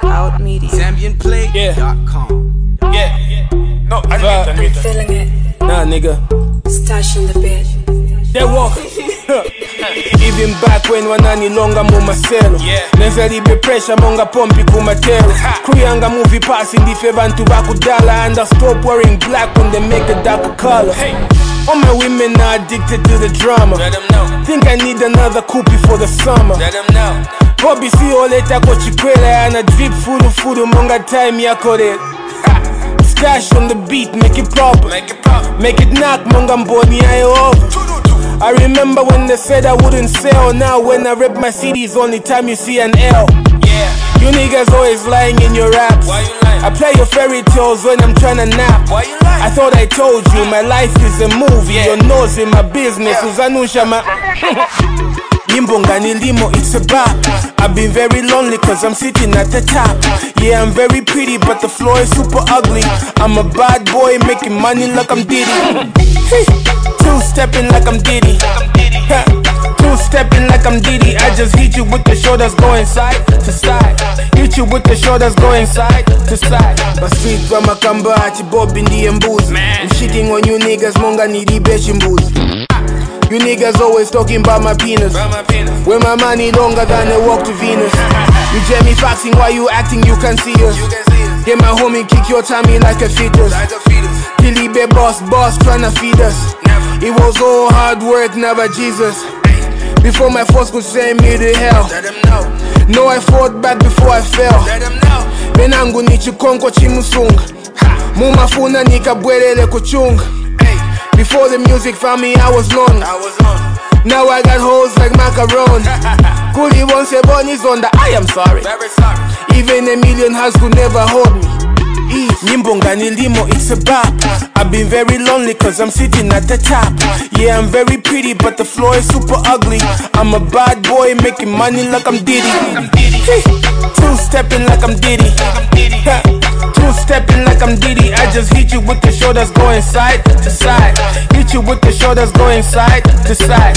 Blackout Media. ZambianPlay.com. Yeah. No, I need it, I need it. Feeling it, Nah, nigga. stash in the bed. They walk. Even back when wananilonga mu maselo Yeah. nezalibe pressure monga pompi kumatelo crew yanga movie passing ndife bantu bakudala and I stop wearing black when they make a dark color Hey. All my women are addicted to the drama Let them know. think I need another coupe for the summer Let them know. Bobby sioleta kochikwela yana drip fulu fulu monga time yako Ha. Stash on the beat, make it pop Make it pop. Make it knock, monga mboni ayo over I remember when they said I wouldn't sell Now when I rip my CDs, only time you see an L. You niggas always lying in your raps Why you lying? I play your fairy tales when I'm tryna nap Why you lying? I thought I told you, my life is a movie Yeah. Your nose in my business, Yeah. uzanusha ma Limbo ngani limo, it's a bop I've been very lonely cause I'm sitting at the top Yeah, I'm very pretty but the floor is super ugly I'm a bad boy making money like I'm Diddy Two stepping like I'm Diddy Ha. Stepping like I'm Diddy I just hit you with the shoulders going side to side. Hit you with the shoulders going side to side. Masweet wa makamba chibobi ndiye mbuzi. Man. I'm shitting on you niggas monga nilibeshi mbuzi. You niggas always talking about my penis. Where my money longer than a walk to Venus. You Jamie Foxing while you acting? You can see us. You can see. Get my homie kick your tummy like a fetus. Like a fetus. Kilibe boss boss tryna feed us. It was all hard work never Jesus Before my force could send me to hell Let them know. No I fought back before I fell Let them know. Benangu ni chikonko chimusunga Mumafuna nikabwerere kuchunga Hey. Before the music found me I was lonely I was on. Now I got hoes like macaroni Kuli won't say bunnies on the I am sorry Very sorry. Even a million hearts could never hold me Nyimbo ngani limo, it's a bop I've been very lonely cause I'm sitting at the top. Yeah, I'm very pretty but the floor is super ugly. I'm a bad boy making money like I'm Diddy. Two stepping like I'm Diddy. Two stepping like I'm Diddy. I just hit you with the shoulders going side to side. Hit you with the shoulders going side to side